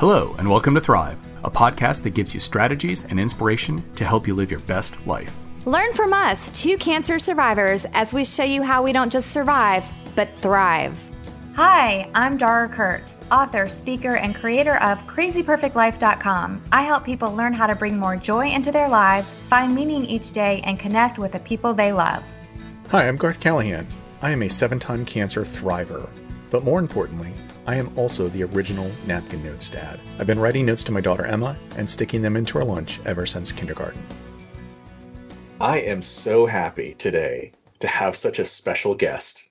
Hello, and welcome to Thrive, a podcast that gives you strategies and inspiration to help you live your best life. Learn from us, two cancer survivors, as we show you how we don't just survive, but thrive. Hi, I'm Dara Kurtz, author, speaker, and creator of CrazyPerfectLife.com. I help people learn how to bring more joy into their lives, find meaning each day, and connect with the people they love. Hi, I'm Garth Callahan. I am a seven time cancer thriver, but more importantly, I am also the original napkin notes dad. I've been writing notes to my daughter Emma and sticking them into her lunch ever since kindergarten. I am so happy today to have such a special guest.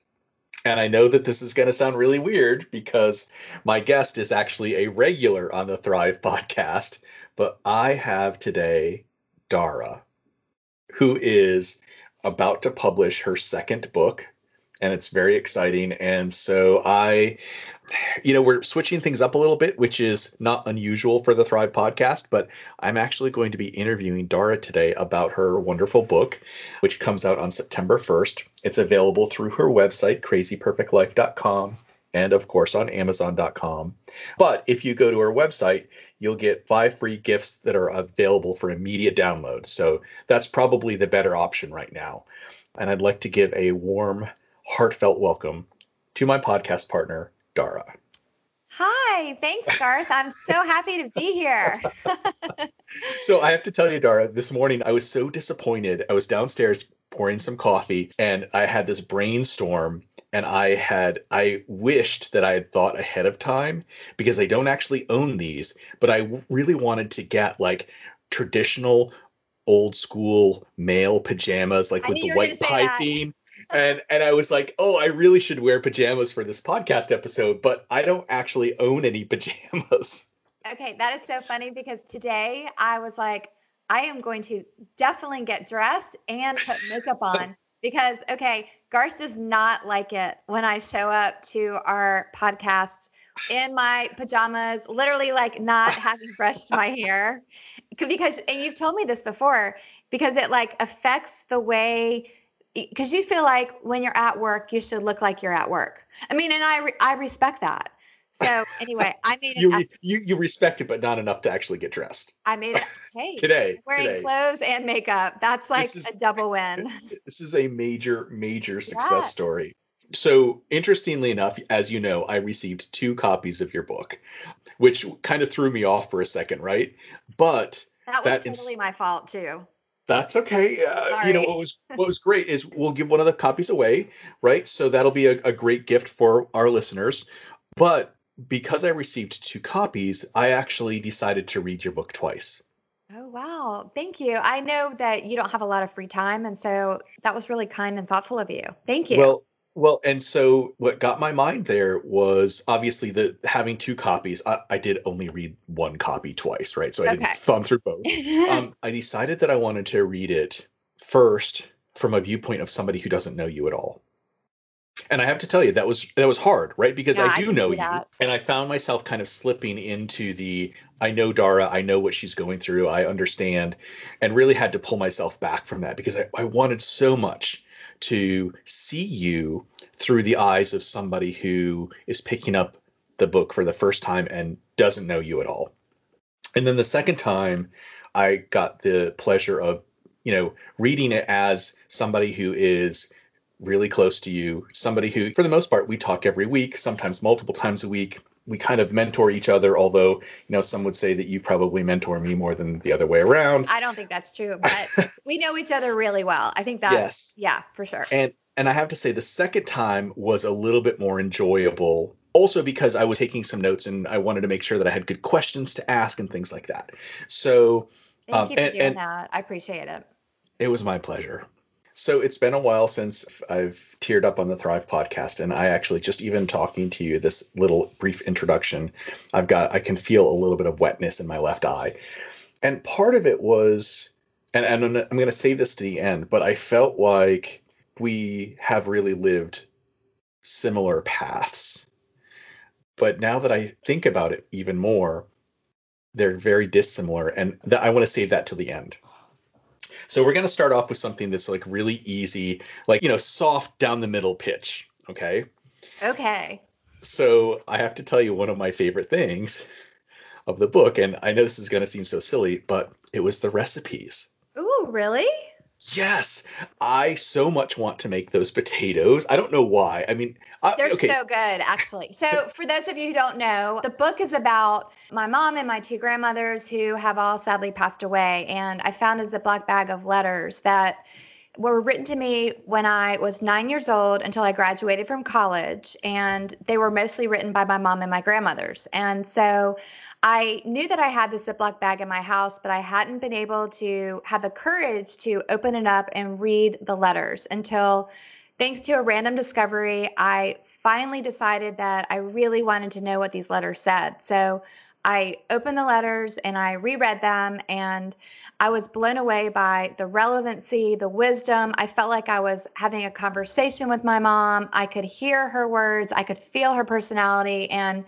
And I know that this is going to sound really weird because my guest is actually a regular on the Thrive podcast, but I have today Dara, who is about to publish her second book and it's very exciting. And so I, you know, we're switching things up a little bit, which is not unusual for the Thrive podcast, but I'm actually going to be interviewing Dara today about her wonderful book, which comes out on September 1st. It's available through her website, crazyperfectlife.com, and of course on amazon.com. But if you go to her website, you'll get five free gifts that are available for immediate download. So that's probably the better option right now. And I'd like to give a warm heartfelt welcome to my podcast partner, Dara. Hi, thanks, Garth. I'm so happy to be here. so I have to tell you, Dara, this morning I was so disappointed. I was downstairs pouring some coffee and I had this brainstorm and I had I wished that I had thought ahead of time because I don't actually own these, but I really wanted to get like traditional old school male pajamas like with the white piping and and I was like, oh, I really should wear pajamas for this podcast episode, but I don't actually own any pajamas. Okay, that is so funny because today I was like, I am going to definitely get dressed and put makeup on because okay, Garth does not like it when I show up to our podcast in my pajamas, literally like not having brushed my hair. Because and you've told me this before, because it like affects the way because you feel like when you're at work, you should look like you're at work. I mean, and I re- I respect that. So anyway, I made it. you, you you respect it, but not enough to actually get dressed. I made it. Hey, today wearing today. clothes and makeup. That's like is, a double win. This is a major major success yeah. story. So interestingly enough, as you know, I received two copies of your book, which kind of threw me off for a second, right? But that was that totally ins- my fault too. That's okay. Uh, you know what was what was great is we'll give one of the copies away, right? So that'll be a, a great gift for our listeners. But because I received two copies, I actually decided to read your book twice. Oh, wow. Thank you. I know that you don't have a lot of free time. And so that was really kind and thoughtful of you. Thank you. Well, well, and so what got my mind there was obviously the having two copies. I, I did only read one copy twice, right? So I okay. didn't thumb through both. um, I decided that I wanted to read it first from a viewpoint of somebody who doesn't know you at all. And I have to tell you that was that was hard, right? Because yeah, I do I know you, that. and I found myself kind of slipping into the I know Dara, I know what she's going through, I understand, and really had to pull myself back from that because I, I wanted so much to see you through the eyes of somebody who is picking up the book for the first time and doesn't know you at all. And then the second time, I got the pleasure of, you know, reading it as somebody who is really close to you, somebody who, for the most part, we talk every week, sometimes multiple times a week we kind of mentor each other although you know some would say that you probably mentor me more than the other way around. I don't think that's true but we know each other really well. I think that's yes. yeah for sure. And and i have to say the second time was a little bit more enjoyable also because i was taking some notes and i wanted to make sure that i had good questions to ask and things like that. So thank um, you for and, doing and that. I appreciate it. It was my pleasure so it's been a while since I've teared up on the Thrive podcast, and I actually just even talking to you this little brief introduction, I've got I can feel a little bit of wetness in my left eye, and part of it was, and, and I'm going to save this to the end, but I felt like we have really lived similar paths, but now that I think about it even more, they're very dissimilar, and th- I want to save that to the end. So we're going to start off with something that's like really easy, like, you know, soft down the middle pitch. Okay. Okay. So I have to tell you one of my favorite things of the book. And I know this is going to seem so silly, but it was the recipes. Ooh, really? Yes, I so much want to make those potatoes. I don't know why. I mean, I, They're okay. so good, actually. So, for those of you who don't know, the book is about my mom and my two grandmothers who have all sadly passed away. And I found a Ziploc bag of letters that were written to me when I was nine years old until I graduated from college. And they were mostly written by my mom and my grandmothers. And so I knew that I had the Ziploc bag in my house, but I hadn't been able to have the courage to open it up and read the letters until, thanks to a random discovery, I finally decided that I really wanted to know what these letters said. So I opened the letters and I reread them, and I was blown away by the relevancy, the wisdom. I felt like I was having a conversation with my mom. I could hear her words, I could feel her personality. And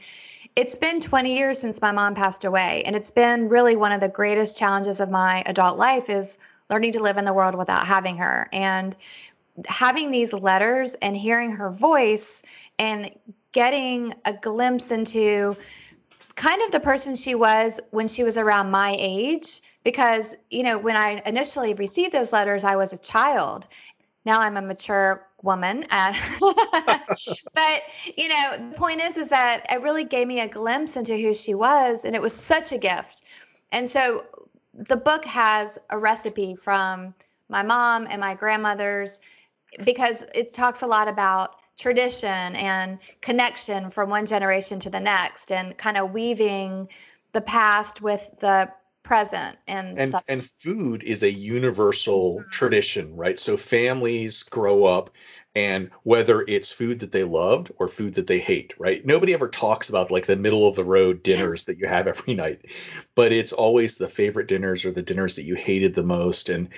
it's been 20 years since my mom passed away, and it's been really one of the greatest challenges of my adult life is learning to live in the world without having her. And having these letters and hearing her voice and getting a glimpse into kind of the person she was when she was around my age because you know when i initially received those letters i was a child. Now i'm a mature woman and but you know the point is is that it really gave me a glimpse into who she was and it was such a gift. And so the book has a recipe from my mom and my grandmother's because it talks a lot about tradition and connection from one generation to the next and kind of weaving the past with the present and and such. and food is a universal Mhm. tradition right so families grow up and whether it's food that they loved or food that they hate right nobody ever talks about like the middle of the road dinners that you have every night but it's always the favorite dinners or the dinners that you hated the most and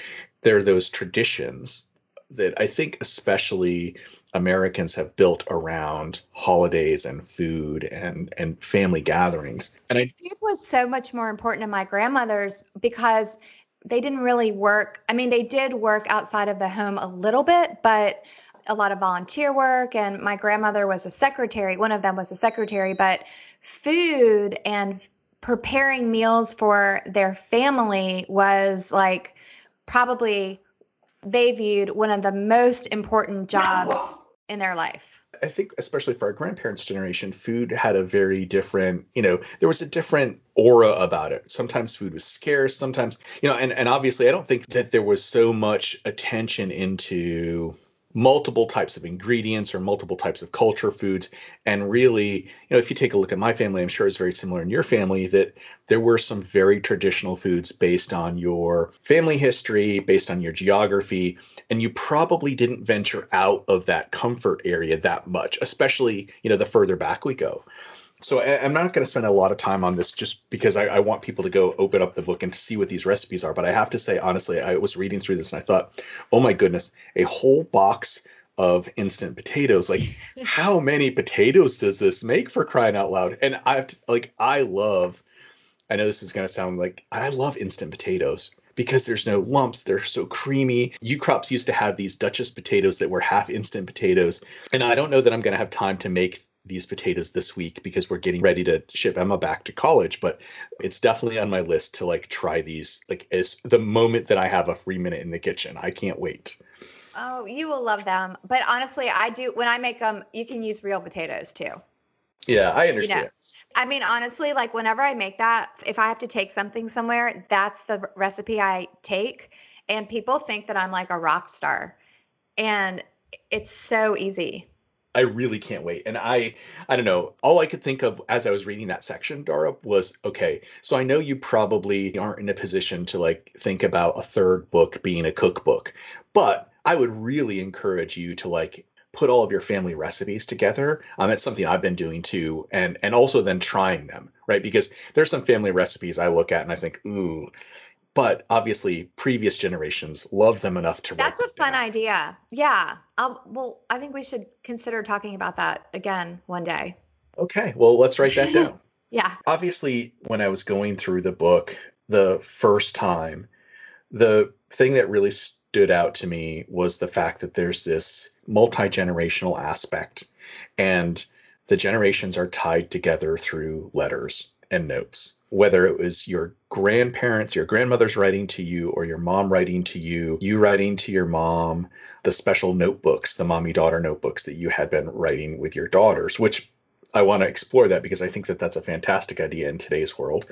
there are those traditions that i think especially americans have built around holidays and food and and family gatherings and i food was so much more important to my grandmother's because they didn't really work. I mean, they did work outside of the home a little bit, but a lot of volunteer work. And my grandmother was a secretary. One of them was a secretary, but food and preparing meals for their family was like probably they viewed one of the most important jobs in their life. I think, especially for our grandparents' generation, food had a very different, you know, there was a different aura about it. Sometimes food was scarce, sometimes, you know, and, and obviously, I don't think that there was so much attention into multiple types of ingredients or multiple types of culture foods. And really, you know, if you take a look at my family, I'm sure it's very similar in your family that there were some very traditional foods based on your family history, based on your geography, and you probably didn't venture out of that comfort area that much, especially, you know, the further back we go. So I, I'm not going to spend a lot of time on this just because I, I want people to go open up the book and see what these recipes are. But I have to say, honestly, I was reading through this and I thought, oh my goodness, a whole box of instant potatoes. Like, how many potatoes does this make for crying out loud? And I like, I love. I know this is going to sound like I love instant potatoes because there's no lumps. They're so creamy. U Crops used to have these Duchess potatoes that were half instant potatoes. And I don't know that I'm going to have time to make these potatoes this week because we're getting ready to ship Emma back to college, but it's definitely on my list to like try these like as the moment that I have a free minute in the kitchen. I can't wait. Oh, you will love them. But honestly, I do when I make them, you can use real potatoes too. Yeah, I understand. I mean, honestly, like whenever I make that, if I have to take something somewhere, that's the recipe I take. And people think that I'm like a rock star. And it's so easy. I really can't wait. And I I don't know, all I could think of as I was reading that section, Dara, was okay, so I know you probably aren't in a position to like think about a third book being a cookbook, but I would really encourage you to like put all of your family recipes together. Um, it's something I've been doing too, and and also then trying them, right? Because there's some family recipes I look at and I think, ooh, but obviously previous generations loved them enough to. That's a fun idea. Yeah. I'll, well, I think we should consider talking about that again one day. Okay, well let's write that down. Yeah. obviously when i was going through the book the first time the thing that really stood out to me was the fact that there's this multi-generational aspect and the generations are tied together through letters and notes whether it was your grandparents, your grandmother's writing to you, or your mom writing to you, you writing to your mom, the special notebooks, the mommy daughter notebooks that you had been writing with your daughters, which I want to explore that because I think that that's a fantastic idea in today's world.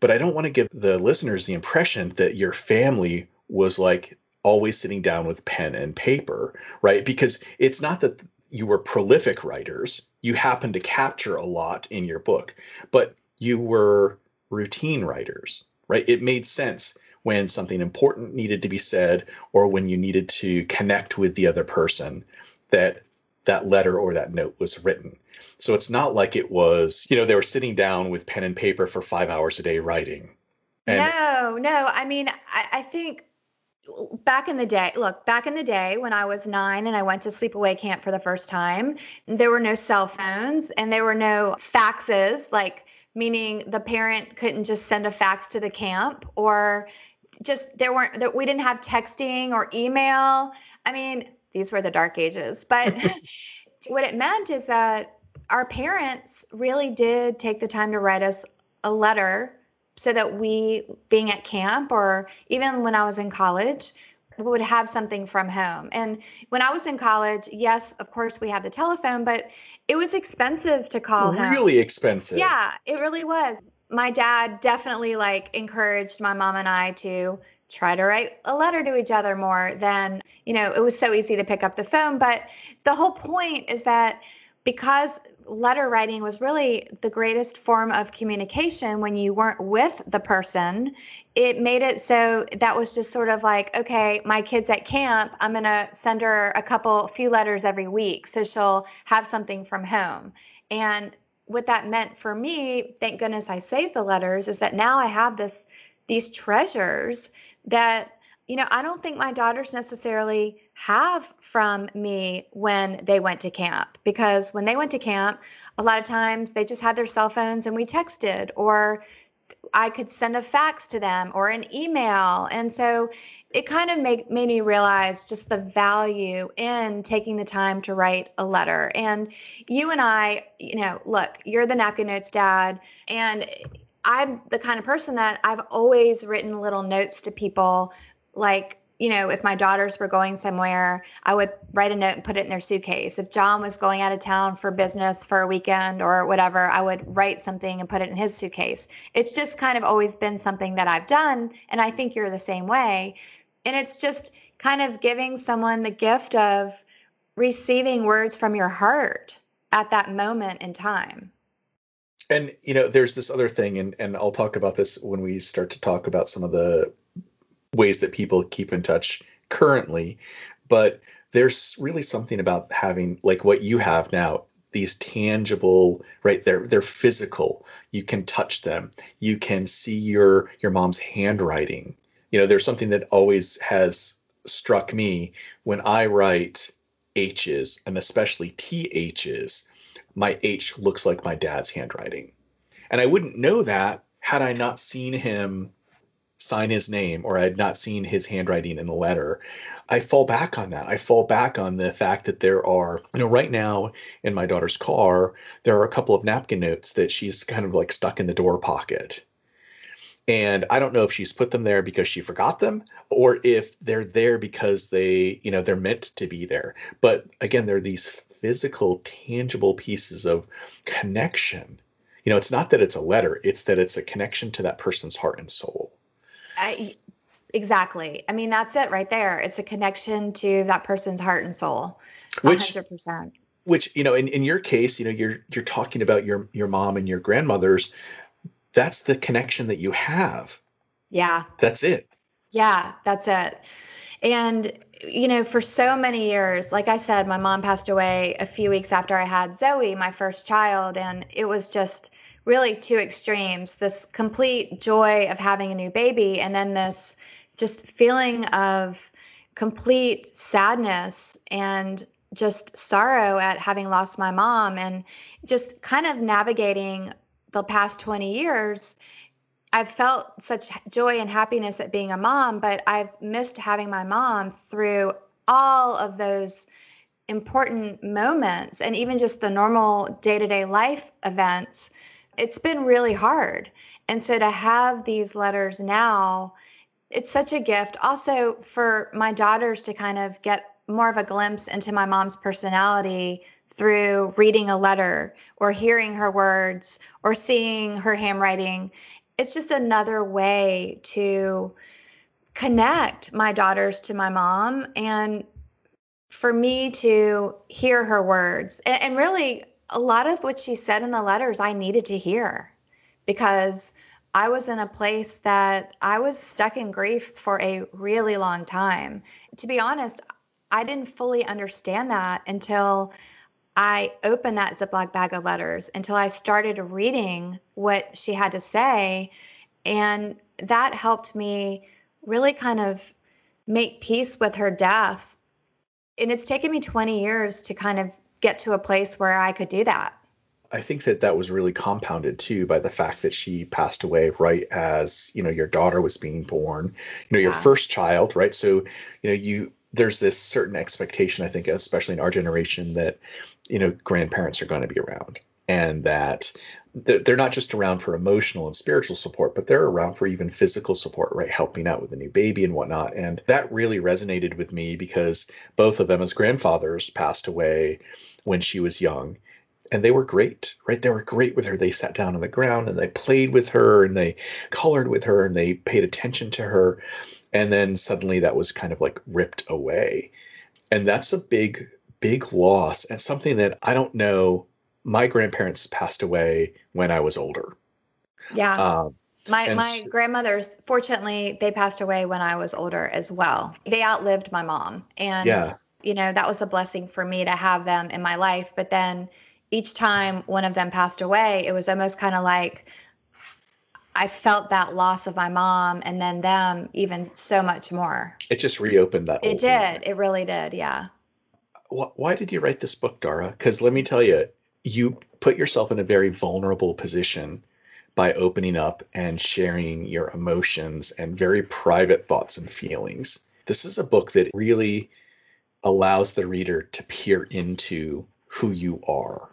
But I don't want to give the listeners the impression that your family was like always sitting down with pen and paper, right? Because it's not that you were prolific writers, you happened to capture a lot in your book, but you were routine writers, right? It made sense when something important needed to be said or when you needed to connect with the other person that that letter or that note was written. So it's not like it was, you know, they were sitting down with pen and paper for five hours a day writing. And no, no. I mean, I, I think back in the day, look, back in the day when I was nine and I went to sleepaway camp for the first time, there were no cell phones and there were no faxes, like meaning the parent couldn't just send a fax to the camp or just there weren't that we didn't have texting or email. I mean, these were the dark ages, but what it meant is that our parents really did take the time to write us a letter so that we, being at camp or even when I was in college, would have something from home. And when I was in college, yes, of course we had the telephone, but it was expensive to call home. Really expensive. Yeah, it really was. My dad definitely like encouraged my mom and I to try to write a letter to each other more than, you know, it was so easy to pick up the phone, but the whole point is that because letter writing was really the greatest form of communication when you weren't with the person. It made it so that was just sort of like, okay, my kid's at camp. I'm going to send her a couple, few letters every week so she'll have something from home. And what that meant for me, thank goodness I saved the letters, is that now I have this these treasures that you know, I don't think my daughters necessarily have from me when they went to camp because when they went to camp, a lot of times they just had their cell phones and we texted or I could send a fax to them or an email. And so it kind of made, made me realize just the value in taking the time to write a letter. And you and I, you know, look, you're the napkin notes dad. And I'm the kind of person that I've always written little notes to people like you know, if my daughters were going somewhere, I would write a note and put it in their suitcase. If John was going out of town for business for a weekend or whatever, I would write something and put it in his suitcase. It's just kind of always been something that I've done. And I think you're the same way. And it's just kind of giving someone the gift of receiving words from your heart at that moment in time. And you know, there's this other thing, and and I'll talk about this when we start to talk about some of the ways that people keep in touch currently but there's really something about having like what you have now these tangible right they're they're physical. You can touch them. You can see your your mom's handwriting. You know there's something that always has struck me when i write h's and especially th's my h looks like my dad's handwriting. And i wouldn't know that had i not seen him sign his name or I had not seen his handwriting in the letter, I fall back on that. I fall back on the fact that there are, you know, right now in my daughter's car, there are a couple of napkin notes that she's kind of like stuck in the door pocket. And I don't know if she's put them there because she forgot them or if they're there because they, you know, they're meant to be there. But again, they're these physical, tangible pieces of connection. You know, it's not that it's a letter, it's that it's a connection to that person's heart and soul. I, exactly. I mean, that's it right there. It's a connection to that person's heart and soul. Which, 100%. Which, you know, in, in your case, you know, you're you're talking about your your mom and your grandmothers. That's the connection that you have. Yeah. That's it. Yeah, that's it. And you know, for so many years, like I said, my mom passed away a few weeks after I had Zoe, my first child, and it was just really two extremes this complete joy of having a new baby and then this just feeling of complete sadness and just sorrow at having lost my mom and just kind of navigating the past 20 years. I've felt such joy and happiness at being a mom, but I've missed having my mom through all of those important moments and even just the normal day to day life events it's been really hard. And so to have these letters now, it's such a gift. Also, for my daughters to kind of get more of a glimpse into my mom's personality through reading a letter or hearing her words or seeing her handwriting. It's just another way to connect my daughters to my mom and for me to hear her words. And, and really, a lot of what she said in the letters I needed to hear because I was in a place that I was stuck in grief for a really long time. To be honest, I didn't fully understand that until I opened that Ziploc bag of letters, until I started reading what she had to say. And that helped me really kind of make peace with her death. And it's taken me 20 years to kind of get to a place where I could do that. I think that that was really compounded too by the fact that she passed away right as you know your daughter was being born, you know your first child, right? So you know you there's this certain expectation I think, especially in our generation, that you know grandparents are going to be around and that they're not just around for emotional and spiritual support, but they're around for even physical support, right? Helping out with a new baby and whatnot. And that really resonated with me because both of Emma's grandfathers passed away when she was young and they were great, right? They were great with her. They sat down on the ground and they played with her and they colored with her and they paid attention to her. And then suddenly that was kind of like ripped away. And that's a big, big loss and something that I don't know. My grandparents passed away when I was older. Yeah. Um, my my so, grandmothers, fortunately, they passed away when I was older as well. They outlived my mom, and yeah. you know that was a blessing for me to have them in my life. But then each time one of them passed away, it was almost kind of like I felt that loss of my mom and then them even so much more. It just reopened that. It did. It really did. Yeah. Why did you write this book, Dara? Because let me tell you, you put yourself in a very vulnerable position by opening up and sharing your emotions and very private thoughts and feelings. This is a book that really allows the reader to peer into who you are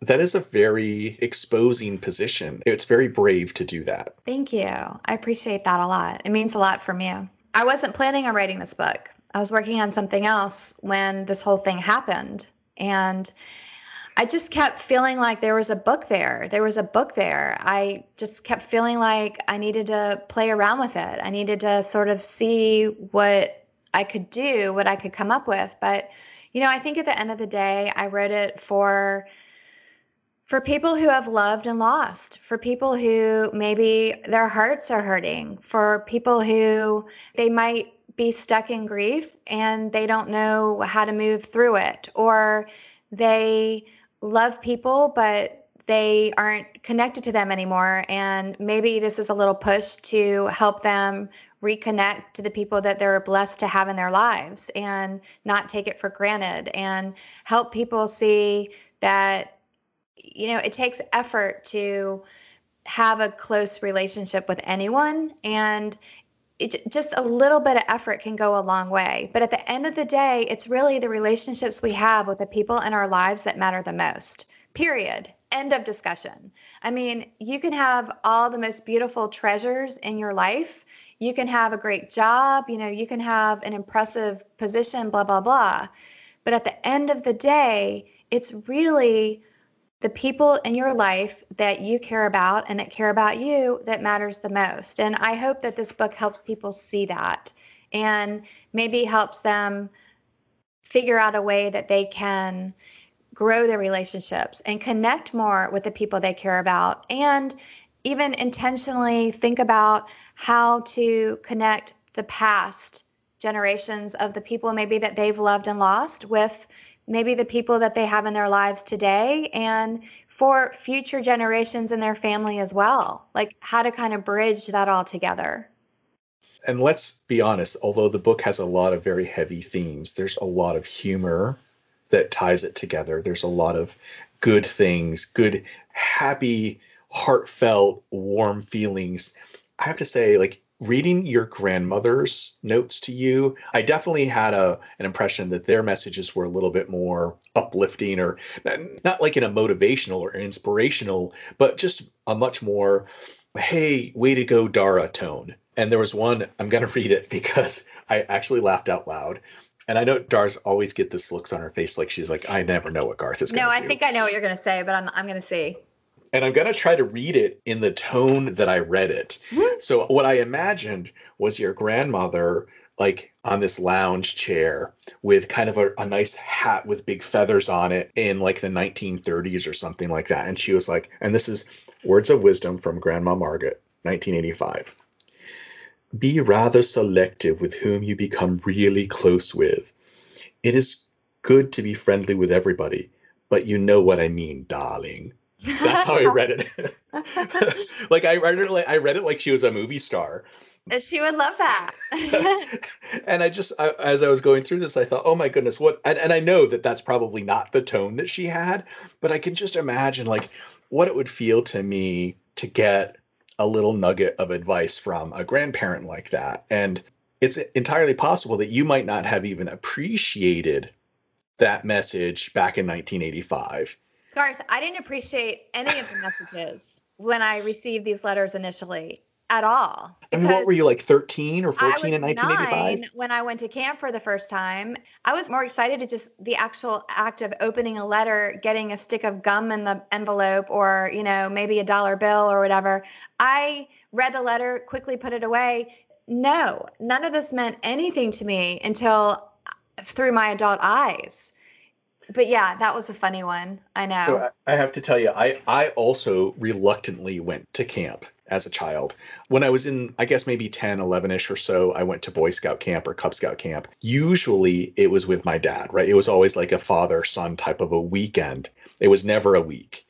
that is a very exposing position. It's very brave to do that. Thank you. I appreciate that a lot. It means a lot from you. I wasn't planning on writing this book. I was working on something else when this whole thing happened. And I just kept feeling like there was a book there. There was a book there. I just kept feeling like I needed to play around with it. I needed to sort of see what I could do, what I could come up with. But, you know, I think at the end of the day, I wrote it for for people who have loved and lost, for people who maybe their hearts are hurting, for people who they might be stuck in grief and they don't know how to move through it, or they love people, but they aren't connected to them anymore. And maybe this is a little push to help them reconnect to the people that they're blessed to have in their lives and not take it for granted and help people see that you know, it takes effort to have a close relationship with anyone and it, just a little bit of effort can go a long way. But at the end of the day, it's really the relationships we have with the people in our lives that matter the most. Period. End of discussion. I mean, you can have all the most beautiful treasures in your life. You can have a great job, you know, you can have an impressive position, blah, blah, blah. But at the end of the day, it's really the people in your life that you care about and that care about you that matters the most. And I hope that this book helps people see that and maybe helps them figure out a way that they can grow their relationships and connect more with the people they care about and even intentionally think about how to connect the past generations of the people maybe that they've loved and lost with maybe the people that they have in their lives today and for future generations in their family as well. Like how to kind of bridge that all together. And let's be honest although the book has a lot of very heavy themes there's a lot of humor that ties it together. There's a lot of good things good happy heartfelt warm feelings. I have to say like reading your grandmother's notes to you, I definitely had a an impression that their messages were a little bit more uplifting or not like in a motivational or inspirational, but just a much more hey, way to go Dara tone. And there was one, I'm going to read it because I actually laughed out loud. And I know Dar's always get this looks on her face like she's like, I never know what Garth is going to No, I do. think I know what you're going to say, but I'm, I'm going to see. And I'm going to try to read it in the tone that I read it. Mhm. So what I imagined was your grandmother like on this lounge chair with kind of a, a nice hat with big feathers on it in like the 1930s or something like that. And she was like, and this is words of wisdom from Grandma Margaret, 1985. Be rather selective with whom you become really close with. It is good to be friendly with everybody, but you know what I mean, darling. That's how I read it. like I read it like I read it like she was a movie star. She would love that. and I just I, as I was going through this, I thought, oh my goodness, what? And, and I know that that's probably not the tone that she had, but I can just imagine like what it would feel to me to get a little nugget of advice from a grandparent like that. And it's entirely possible that you might not have even appreciated that message back in 1985. Garth, I didn't appreciate any of the messages when I received these letters initially at all. I mean, what were you like 13 or 14 I was in 1985? nine when I went to camp for the first time. I was more excited to just the actual act of opening a letter, getting a stick of gum in the envelope, or you know maybe a dollar bill or whatever. I read the letter, quickly put it away. No, none of this meant anything to me until through my adult eyes. But yeah, that was a funny one. I know. So I have to tell you, I I also reluctantly went to camp as a child. When I was in, I guess maybe 10, 11 ish or so, I went to Boy Scout camp or Cub Scout camp. Usually it was with my dad, right? It was always like a father son type of a weekend. It was never a week.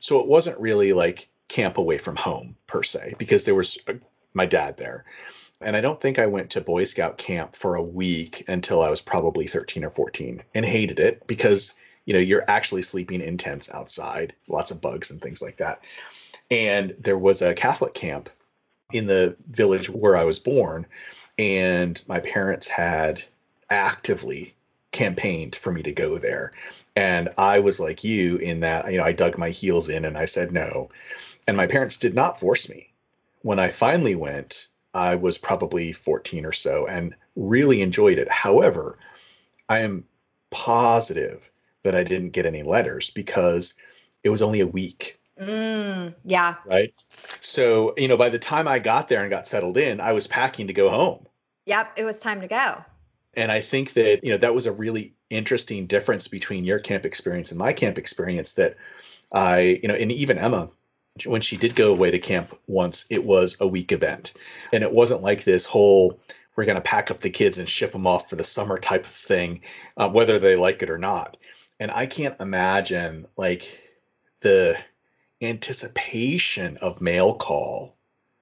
So it wasn't really like camp away from home per se, because there was uh, my dad there. And I don't think I went to Boy Scout camp for a week until I was probably 13 or 14 and hated it because, you know, you're actually sleeping in tents outside, lots of bugs and things like that. And there was a Catholic camp in the village where I was born. And my parents had actively campaigned for me to go there. And I was like you in that, you know, I dug my heels in and I said no. And my parents did not force me. When I finally went, I was probably 14 or so and really enjoyed it. However, I am positive that I didn't get any letters because it was only a week Mm, yeah. right? So, you know, by the time I got there and got settled in, I was packing to go home. Yep. It was time to go. And I think that, you know, that was a really interesting difference between your camp experience and my camp experience that I, you know, and even Emma, when she did go away to camp once, it was a week event. And it wasn't like this whole, we're going to pack up the kids and ship them off for the summer type of thing, uh, whether they like it or not. And I can't imagine like the anticipation of mail call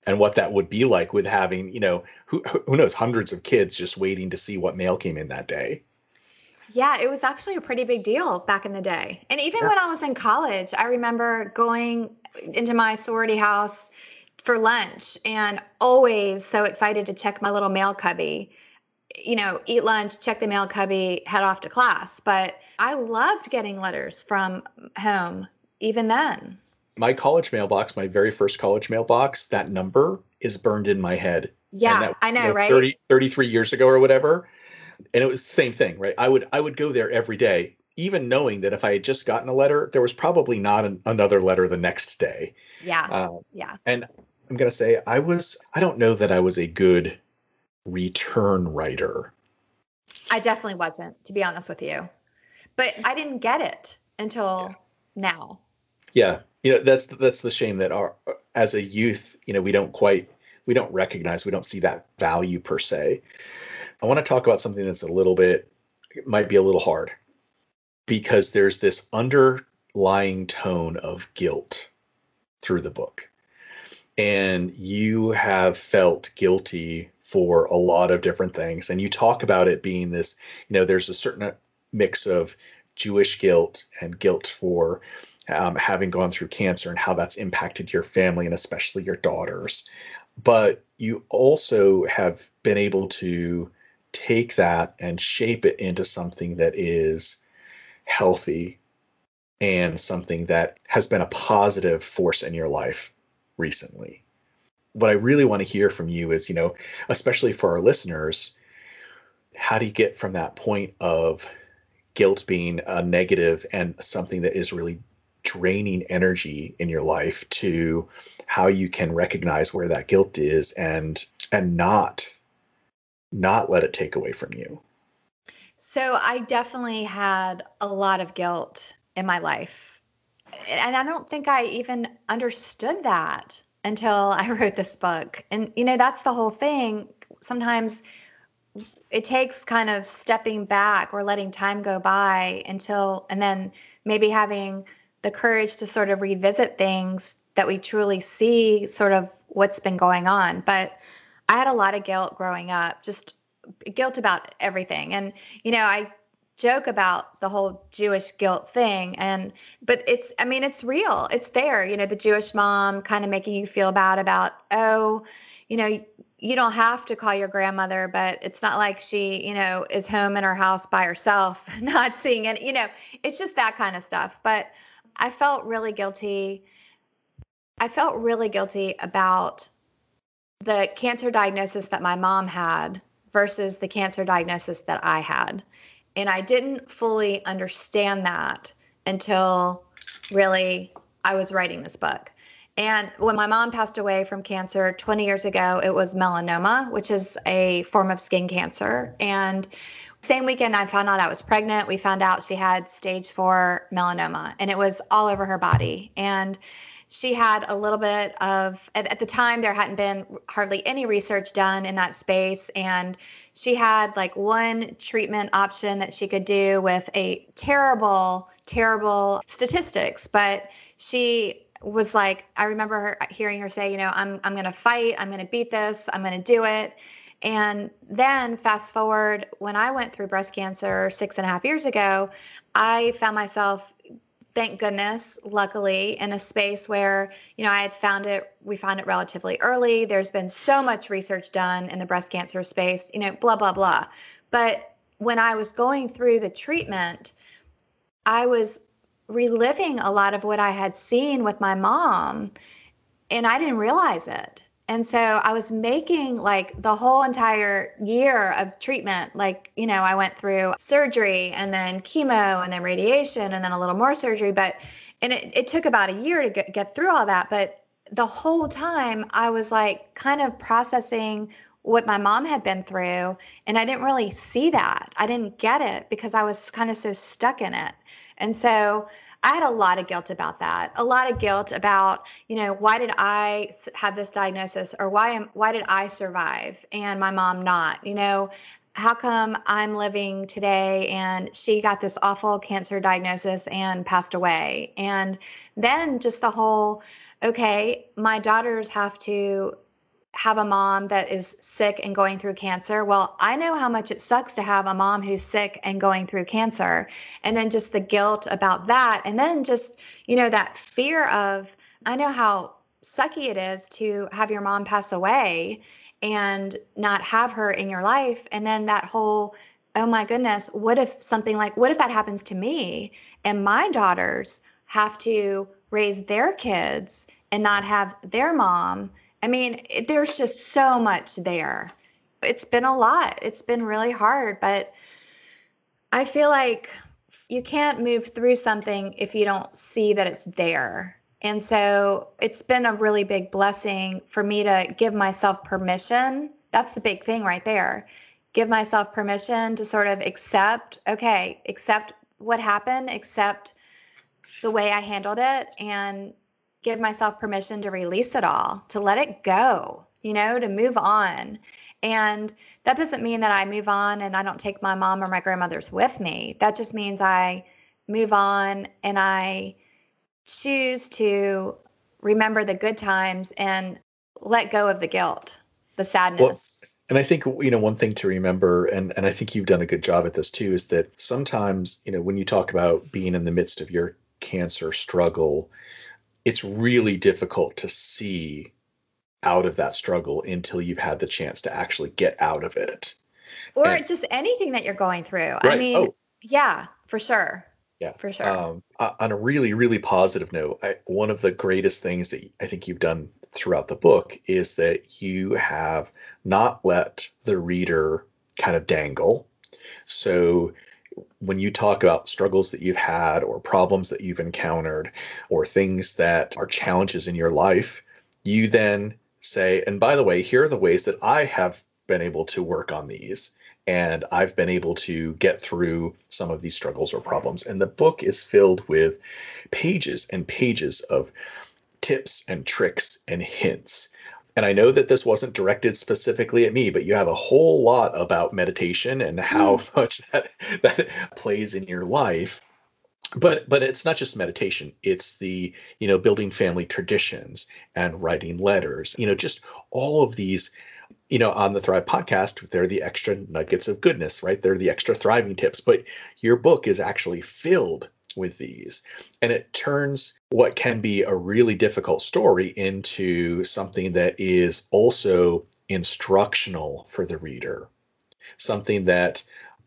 and what that would be like with having, you know, who who knows, hundreds of kids just waiting to see what mail came in that day. Yeah, it was actually a pretty big deal back in the day. And even Sure. when I was in college, I remember going into my sorority house for lunch and always so excited to check my little mail cubby. You know, eat lunch, check the mail cubby, head off to class. But I loved getting letters from home even then. My college mailbox, my very first college mailbox, that number is burned in my head. Yeah, was, I you know, right? 30, 33 years ago or whatever. And it was the same thing, right? I would I would go there every day, even knowing that if I had just gotten a letter, there was probably not an, another letter the next day. Yeah, Uh, yeah. and I'm gonna say I was I don't know that I was a good return writer. I definitely wasn't, to be honest with you. But I didn't get it until now. Yeah, you know that's that's the shame that our as a youth, you know, we don't quite we don't recognize we don't see that value per se. I want to talk about something that's a little bit it might be a little hard because there's this underlying tone of guilt through the book. And you have felt guilty for a lot of different things and you talk about it being this, you know, there's a certain mix of Jewish guilt and guilt for um, having gone through cancer and how that's impacted your family and especially your daughters. but you also have been able to take that and shape it into something that is healthy and something that has been a positive force in your life recently. What I really want to hear from you is, you know, especially for our listeners, how do you get from that point of guilt being a negative and something that is really draining energy in your life to how you can recognize where that guilt is and and not not let it take away from you? So i definitely had a lot of guilt in my life. And i don't think i even understood that until i wrote this book. And you know that's the whole thing. Sometimes it takes kind of stepping back or letting time go by until and then maybe having the courage to sort of revisit things that we truly see sort of what's been going on. But i had a lot of guilt growing up just guilt about everything and you know i joke about the whole jewish guilt thing and but it's i mean it's real it's there you know the jewish mom kind of making you feel bad about oh you know you don't have to call your grandmother, but it's not like she, you know, is home in her house by herself, not seeing it. You know, it's just that kind of stuff. But I felt really guilty. I felt really guilty about the cancer diagnosis that my mom had versus the cancer diagnosis that I had. And I didn't fully understand that until really I was writing this book. And when my mom passed away from cancer 20 years ago, it was melanoma, which is a form of skin cancer. And same weekend I found out I was pregnant, we found out she had stage four melanoma and it was all over her body. And she had a little bit of at, at, the time there hadn't been hardly any research done in that space and she had like one treatment option that she could do with a terrible terrible statistics but she was like I remember her hearing her say, you know, I'm I'm going to fight, I'm going to beat this, I'm going to do it. And then fast forward when I went through breast cancer six and a half years ago, I found myself, thank goodness, luckily, in a space where, you know, I had found it, we found it relatively early. There's been so much research done in the breast cancer space, you know, blah, blah, blah. But when I was going through the treatment, I was reliving a lot of what I had seen with my mom, and I didn't realize it. And so I was making like the whole entire year of treatment. Like, you know, I went through surgery and then chemo and then radiation and then a little more surgery. But, and it, it took about a year to get, get through all that. But the whole time I was like kind of processing what my mom had been through. And I didn't really see that. I didn't get it because I was kind of so stuck in it. And so I had a lot of guilt about that. A lot of guilt about, you know, why did I have this diagnosis or why am why did I survive and my mom not? You know, how come I'm living today and she got this awful cancer diagnosis and passed away? And then just the whole okay, my daughters have to have a mom that is sick and going through cancer. Well, I know how much it sucks to have a mom who's sick and going through cancer. And then just the guilt about that. And then just, you know, that fear of, I know how sucky it is to have your mom pass away and not have her in your life. And then that whole, oh my goodness, what if something like, what if that happens to me and my daughters have to raise their kids and not have their mom? I mean, there's just so much there. It's been a lot. It's been really hard, but I feel like you can't move through something if you don't see that it's there. And so it's been a really big blessing for me to give myself permission. That's the big thing right there. Give myself permission to sort of accept, okay, accept what happened, accept the way I handled it, and give myself permission to release it all, to let it go, you know, to move on. And that doesn't mean that I move on and I don't take my mom or my grandmother's with me. That just means I move on and I choose to remember the good times and let go of the guilt, the sadness. Well, and I think you know one thing to remember, and and I think you've done a good job at this too, is that sometimes you know when you talk about being in the midst of your cancer struggle, it's really difficult to see out of that struggle until you've had the chance to actually get out of it. Or And- just anything that you're going through. I mean, Oh. yeah, for sure. Yeah, For sure. Um, uh, on a really, really positive note, I, one of the greatest things that I think you've done throughout the book is that you have not let the reader kind of dangle. So when you talk about struggles that you've had or problems that you've encountered or things that are challenges in your life, you then say, and by the way, here are the ways that I have been able to work on these and I've been able to get through some of these struggles or problems. And the book is filled with pages and pages of tips and tricks and hints. And I know that this wasn't directed specifically at me, but you have a whole lot about meditation and how hmm. much that that plays in your life. But but it's not just meditation. It's the, you know, building family traditions and writing letters. You know, just all of these you know, on the Thrive podcast, they're the extra nuggets of goodness, right? They're the extra thriving tips. But your book is actually filled with these. And it turns what can be a really difficult story into something that is also instructional for the reader. Something that,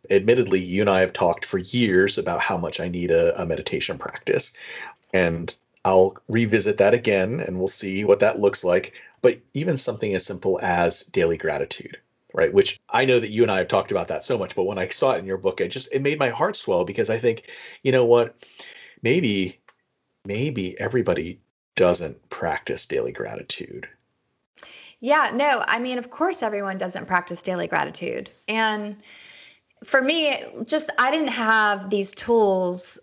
admittedly, you and I have talked for years about how much I need a, a meditation practice. And I'll revisit that again and we'll see what that looks like. But even something as simple as daily gratitude, right? Which I know that you and I have talked about that so much, but when I saw it in your book, it just it made my heart swell because I think, you know what, maybe maybe everybody doesn't practice daily gratitude. Yeah, no, I mean, of course, everyone doesn't practice daily gratitude. And for me, just I didn't have these tools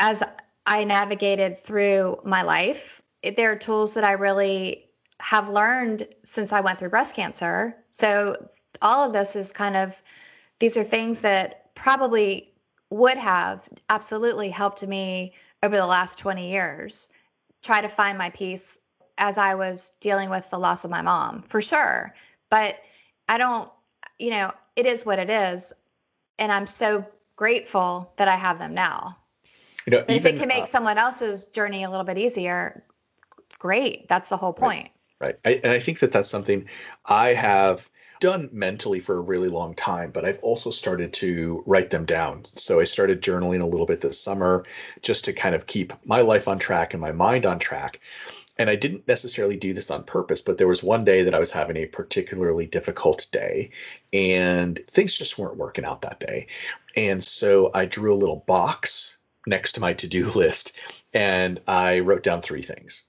as I navigated through my life. There are tools that I really have learned since I went through breast cancer. So all of this is kind of, these are things that probably would have absolutely helped me over the last 20 years try to find my peace as I was dealing with the loss of my mom, for sure. But I don't, you know, it is what it is. And I'm so grateful that I have them now. You know, But if it can make uh, someone else's journey a little bit easier, great. That's the whole point. Right. I, and I think that that's something I have done mentally for a really long time, but I've also started to write them down. So I started journaling a little bit this summer just to kind of keep my life on track and my mind on track. And I didn't necessarily do this on purpose, but there was one day that I was having a particularly difficult day and things just weren't working out that day. And so I drew a little box next to my to do list and I wrote down three things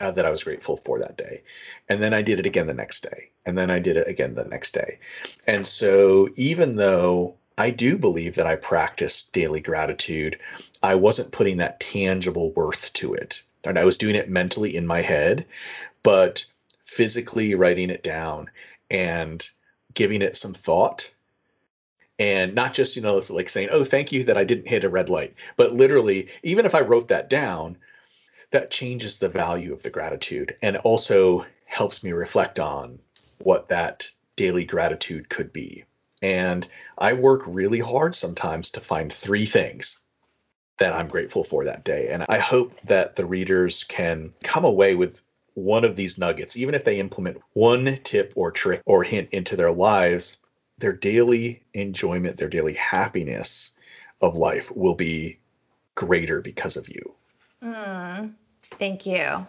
Uh, that I was grateful for that day. And then I did it again the next day. And then I did it again the next day. And so even though I do believe that I practice daily gratitude, I wasn't putting that tangible worth to it. And I was doing it mentally in my head, but physically writing it down and giving it some thought and not just you know like saying oh thank you that i didn't hit a red light but literally even if i wrote that down that changes the value of the gratitude and also helps me reflect on what that daily gratitude could be. And i work really hard sometimes to find three things that i'm grateful for that day. And i hope that the readers can come away with one of these nuggets. Even if they implement one tip or trick or hint into their lives their daily enjoyment, their daily happiness of life will be greater because of you. Mm, thank you.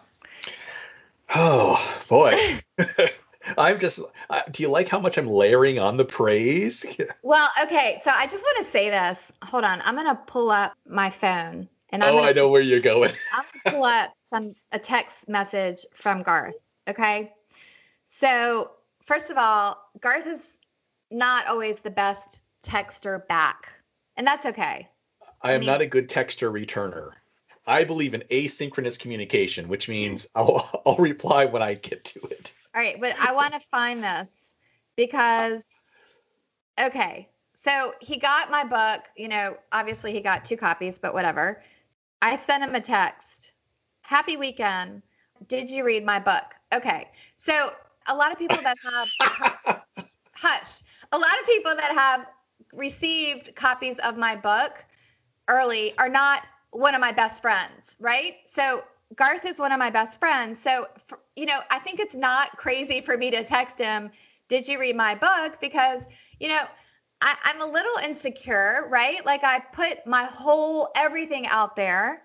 Oh boy. I'm just, uh, do you like how much I'm layering on the praise? Well, okay. So I just want to say this. Hold on. I'm going to pull up my phone and I'm oh, gonna, I know where you're going. I'm to pull up some a text message from Garth. Okay. So, first of all, Garth is not always the best texter back, and that's okay. I am mean- not a good texter returner. I believe in asynchronous communication, which means I'll, I'll reply when I get to it. All right, but I want to find this because okay. So he got my book, you know, obviously he got two copies, but whatever. I sent him a text. Happy weekend. Did you read my book? Okay. So a lot of people that have hush. A lot of people that have received copies of my book early are not one of my best friends, right? So Garth is one of my best friends. So, f- you know, I think it's not crazy for me to text him, Did you read my book? Because, you know, I, I'm a little insecure, right? Like I put my whole everything out there.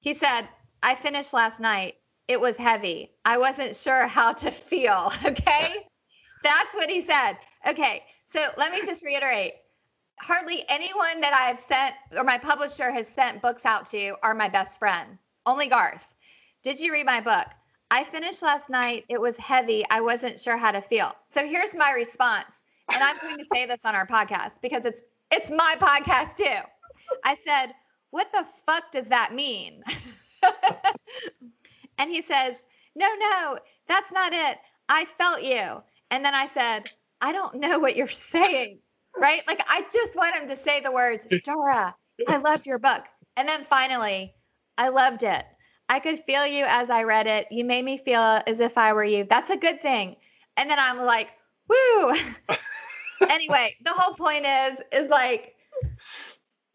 He said, I finished last night. It was heavy. I wasn't sure how to feel. Okay. That's what he said. Okay. So let me just reiterate hardly anyone that I've sent or my publisher has sent books out to are my best friend. Only Garth. Did you read my book? I finished last night. It was heavy. I wasn't sure how to feel. So here's my response. And I'm going to say this on our podcast because it's it's my podcast too. I said, "What the fuck does that mean?" and he says, "No, no, that's not it. I felt you." And then I said, "I don't know what you're saying." Right? Like I just want him to say the words, Dara, I love your book. And then finally, I loved it. I could feel you as I read it. You made me feel as if I were you. That's a good thing. And then I'm like, woo. anyway, the whole point is, is like,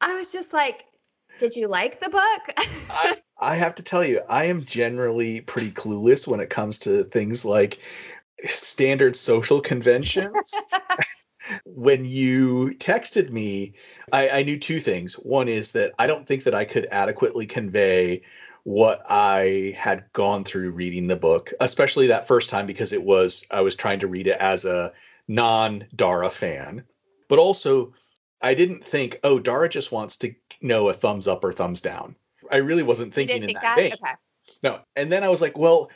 I was just like, did you like the book? I, I have to tell you, I am generally pretty clueless when it comes to things like standard social conventions when you texted me, I, I, knew two things. One is that I don't think that I could adequately convey what I had gone through reading the book, especially that first time because it was I was trying to read it as a non Dara fan. But also, I didn't think, oh, Dara just wants to know a thumbs up or thumbs down. I really wasn't thinking in think that, that vein. Okay. No, and then I was like, well,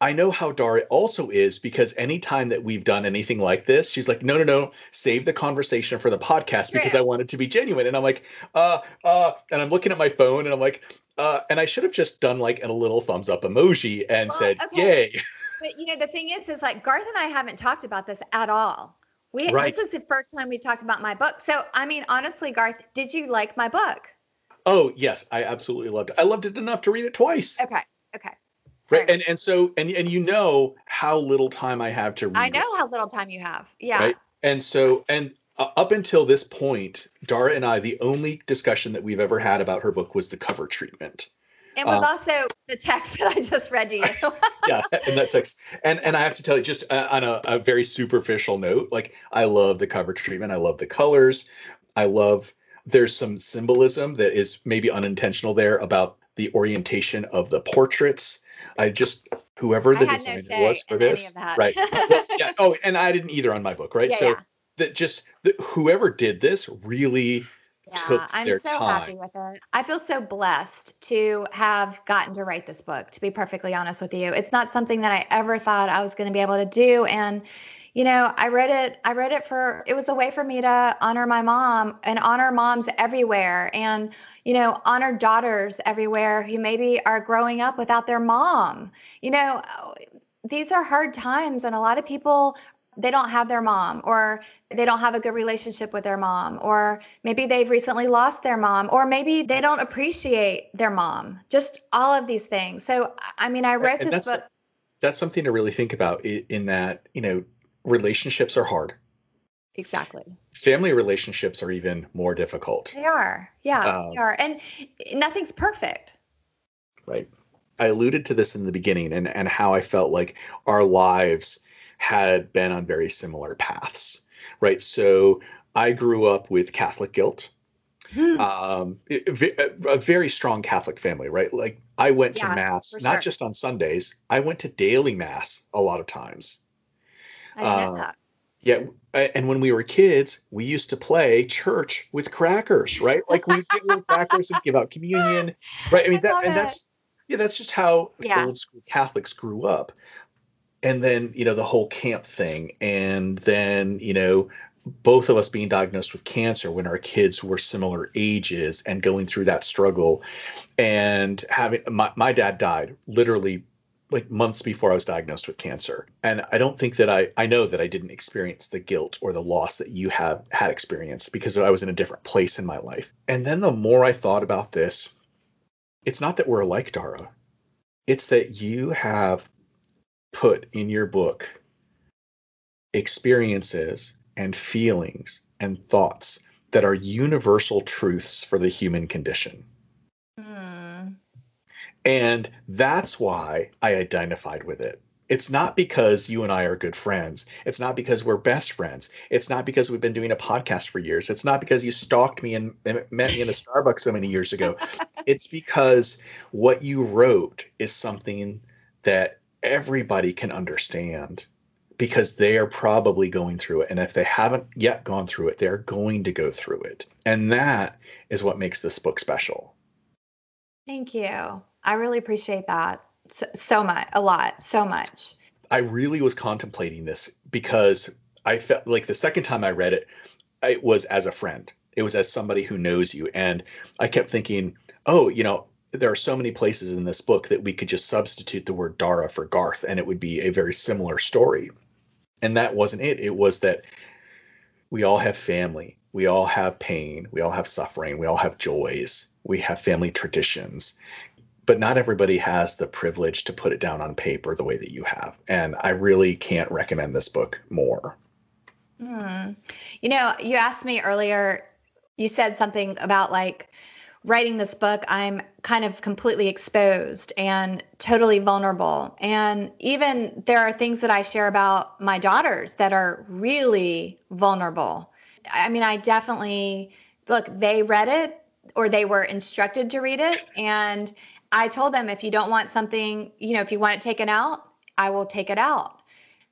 I know how Dara also is because anytime that we've done anything like this, she's like, no, no, no, save the conversation for the podcast because I want it to be genuine. And I'm like, uh, uh, and I'm looking at my phone and I'm like, uh, and I should have just done like a little thumbs up emoji and well, said, okay. yay. But you know, the thing is, is like Garth and I haven't talked about this at all. We, right. this is the first time we talked about my book. So, I mean, honestly, Garth, did you like my book? Oh, yes, I absolutely loved it. I loved it enough to read it twice. Okay. Right. And and so and and you know how little time I have to read. I know it, how little time you have. Yeah. Right. And so and uh, up until this point, Dara and I, the only discussion that we've ever had about her book was the cover treatment. It was uh, also the text that I just read to you. yeah, and that text, and and I have to tell you, just uh, on a, a very superficial note, like I love the cover treatment. I love the colors. I love. There's some symbolism that is maybe unintentional there about the orientation of the portraits I just whoever the designer no was for this, right? well, yeah. Oh, and I didn't either on my book, right? Yeah, so yeah. that just the, whoever did this really yeah, I'm so time. happy with it. I feel so blessed to have gotten to write this book, to be perfectly honest with you. It's not something that I ever thought I was going to be able to do. And you know, I read it, I read it for, it was a way for me to honor my mom and honor moms everywhere and, you know, honor daughters everywhere who maybe are growing up without their mom. You know, these are hard times and a lot of people they don't have their mom or they don't have a good relationship with their mom or maybe they've recently lost their mom or maybe they don't appreciate their mom just all of these things so i mean i wrote and this book that's something to really think about in that you know relationships are hard. Exactly. Family relationships are even more difficult. They are. Yeah, uh, they are. And nothing's perfect. Right. I alluded to this in the beginning and, and how I felt like our lives had been on very similar paths. Right. So I grew up with Catholic guilt. Hmm. Um, a very strong Catholic family, right? Like I went yeah, to mass, not sure. just on Sundays. I went to daily mass a lot of times. I uh, that. Yeah, and when we were kids, we used to play church with crackers, right? Like we give little crackers and give out communion, right? I mean, I that, and that's yeah, that's just how yeah. old school Catholics grew up. And then you know the whole camp thing, and then you know both of us being diagnosed with cancer when our kids were similar ages and going through that struggle, and having my my dad died literally like months before I was diagnosed with cancer. And I don't think that I I know that I didn't experience the guilt or the loss that you have had experienced because I was in a different place in my life. And then the more I thought about this, it's not that we're like Dara. It's that you have put in your book experiences and feelings and thoughts that are universal truths for the human condition. And that's why I identified with it It's not because you and I are good friends. It's not because we're best friends. It's not because we've been doing a podcast for years. It's not because you stalked me and met me in a Starbucks so many years ago. it's because what you wrote is something that everybody can understand because they are probably going through it. And if they haven't yet gone through it, they're going to go through it. And that is what makes this book special. Thank you. I really appreciate that so, so much, a lot, so much. I really was contemplating this because I felt like the second time I read it, it was as a friend. It was as somebody who knows you. And I kept thinking, oh, you know, there are so many places in this book that we could just substitute the word Dara for Garth and it would be a very similar story. And that wasn't it. It was that we all have family. We all have pain. We all have suffering. We all have joys. We have family traditions but not everybody has the privilege to put it down on paper the way that you have and i really can't recommend this book more hmm. you know you asked me earlier you said something about like writing this book, I'm kind of completely exposed and totally vulnerable. And even there are things that I share about my daughters that are really vulnerable. I mean, I definitely look, they read it or they were instructed to read it. And I told them if you don't want something, you know, if you want it taken out, I will take it out.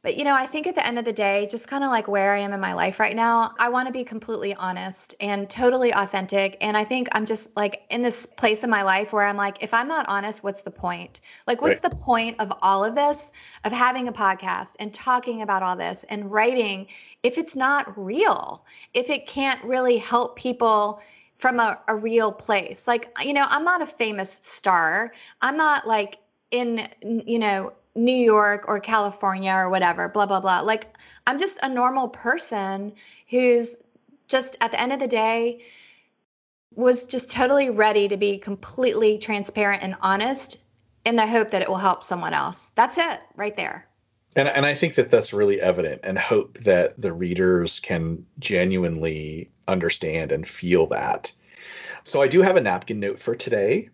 But, you know, I think at the end of the day, just kind of like where I am in my life right now, I want to be completely honest and totally authentic. And I think I'm just like in this place in my life where I'm like, if I'm not honest, what's the point? Like, what's right. the point of all of this, of having a podcast and talking about all this and writing if it's not real, if it can't really help people? From a, a real place. Like, you know, I'm not a famous star. I'm not like in, you know, New York or California or whatever, blah, blah, blah. Like, I'm just a normal person who's just at the end of the day was just totally ready to be completely transparent and honest in the hope that it will help someone else. That's it right there. And, and I think that that's really evident and hope that the readers can genuinely understand and feel that. So I do have a napkin note for today.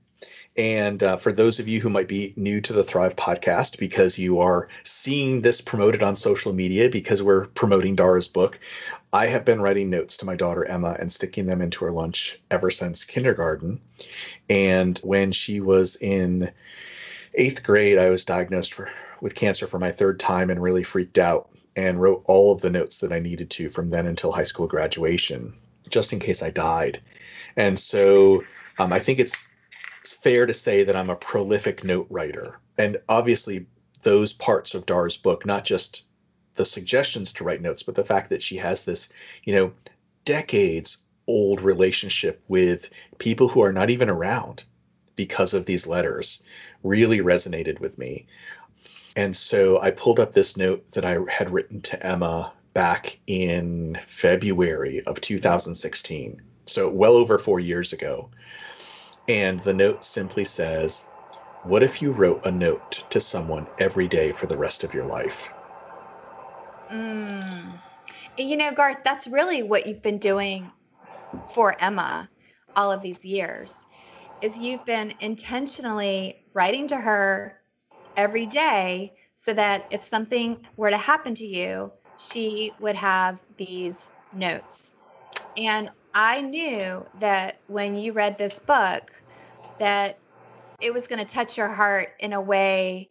And uh, for those of you who might be new to the Thrive podcast because you are seeing this promoted on social media because we're promoting Dara's book, I have been writing notes to my daughter Emma and sticking them into her lunch ever since kindergarten. And when she was in eighth grade, I was diagnosed for, with cancer for my third time and really freaked out and wrote all of the notes that I needed to from then until high school graduation, just in case I died. And so um, I think it's it's fair to say that I'm a prolific note writer. And obviously, those parts of Dar's book, not just the suggestions to write notes, but the fact that she has this, you know, decades old relationship with people who are not even around because of these letters really resonated with me. And so I pulled up this note that I had written to Emma back in February of 2016. So well over four years ago. And the note simply says, What if you wrote a note to someone every day for the rest of your life? Mm. You know, Garth, that's really what you've been doing for Emma all of these years is you've been intentionally writing to her every day so that if something were to happen to you, she would have these notes. And I knew that when you read this book, that it was going to touch your heart in a way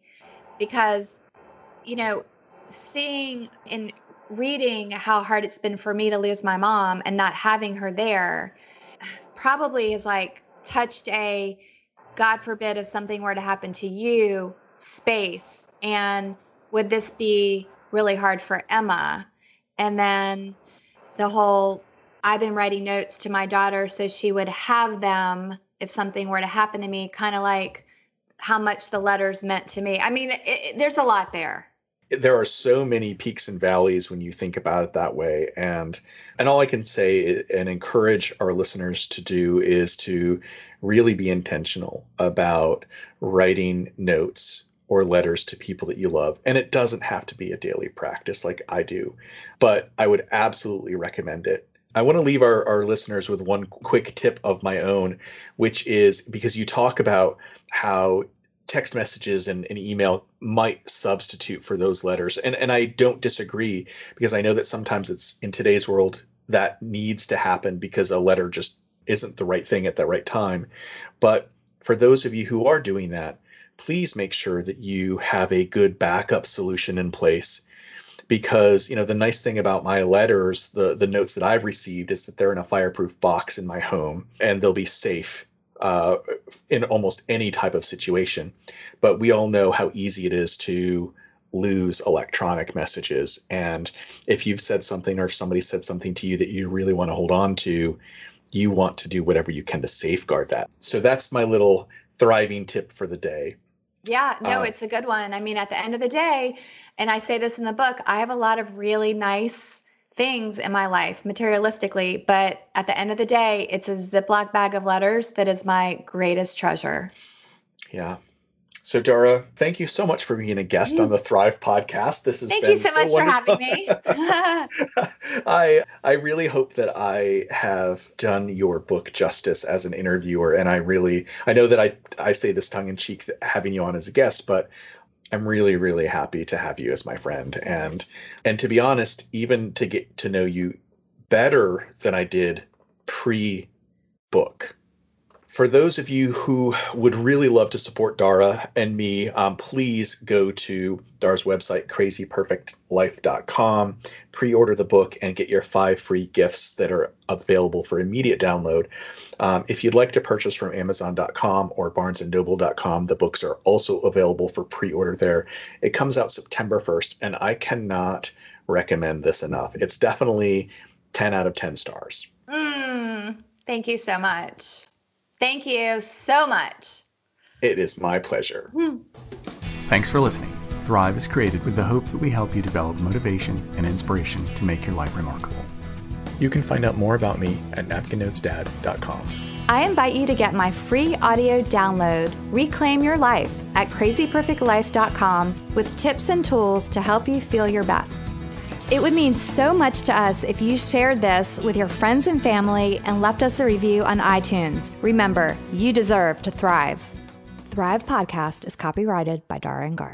because, you know, seeing and reading how hard it's been for me to lose my mom and not having her there probably is like touched a God forbid if something were to happen to you space. And would this be really hard for Emma? And then the whole I've been writing notes to my daughter so she would have them if something were to happen to me, kind of like how much the letters meant to me. I mean, it, it, there's a lot there. There are so many peaks and valleys when you think about it that way, and and all I can say and encourage our listeners to do is to really be intentional about writing notes or letters to people that you love. And it doesn't have to be a daily practice like I do, but I would absolutely recommend it. I want to leave our, our listeners with one quick tip of my own, which is because you talk about how text messages and, and email might substitute for those letters. And and I don't disagree because I know that sometimes it's in today's world that needs to happen because a letter just isn't the right thing at the right time. But for those of you who are doing that, please make sure that you have a good backup solution in place. Because you know the nice thing about my letters the the notes that i've received is that they're in a fireproof box in my home and they'll be safe uh, in almost any type of situation. But we all know how easy it is to lose electronic messages. And if you've said something or if somebody said something to you that you really want to hold on to you want to do whatever you can to safeguard that. So that's my little thriving tip for the day yeah, no, uh, it's a good one. I mean, at the end of the day, and I say this in the book, I have a lot of really nice things in my life materialistically, but at the end of the day, it's a Ziploc bag of letters that is my greatest treasure. Yeah. So, Dara, thank you so much for being a guest on the Thrive podcast. This has thank been you so, so much wonderful. for having me. I I really hope that I have done your book justice as an interviewer, and I really I know that I I say this tongue in cheek having you on as a guest, but I'm really really happy to have you as my friend, and and to be honest, even to get to know you better than I did pre book for those of you who would really love to support Dara and me, um, please go to Dara's website, crazyperfectlife.com, pre order the book, and get your five free gifts that are available for immediate download. Um, if you'd like to purchase from Amazon.com or BarnesandNoble.com, the books are also available for pre order there. It comes out September 1st, and I cannot recommend this enough. It's definitely 10 out of 10 stars. Mm, thank you so much. Thank you so much. It is my pleasure. Hmm. Thanks for listening. Thrive is created with the hope that we help you develop motivation and inspiration to make your life remarkable. You can find out more about me at napkinnotesdad.com. I invite you to get my free audio download, Reclaim Your Life, at crazyperfectlife.com with tips and tools to help you feel your best. It would mean so much to us if you shared this with your friends and family and left us a review on iTunes. Remember, you deserve to thrive. Thrive Podcast is copyrighted by Dara Garth.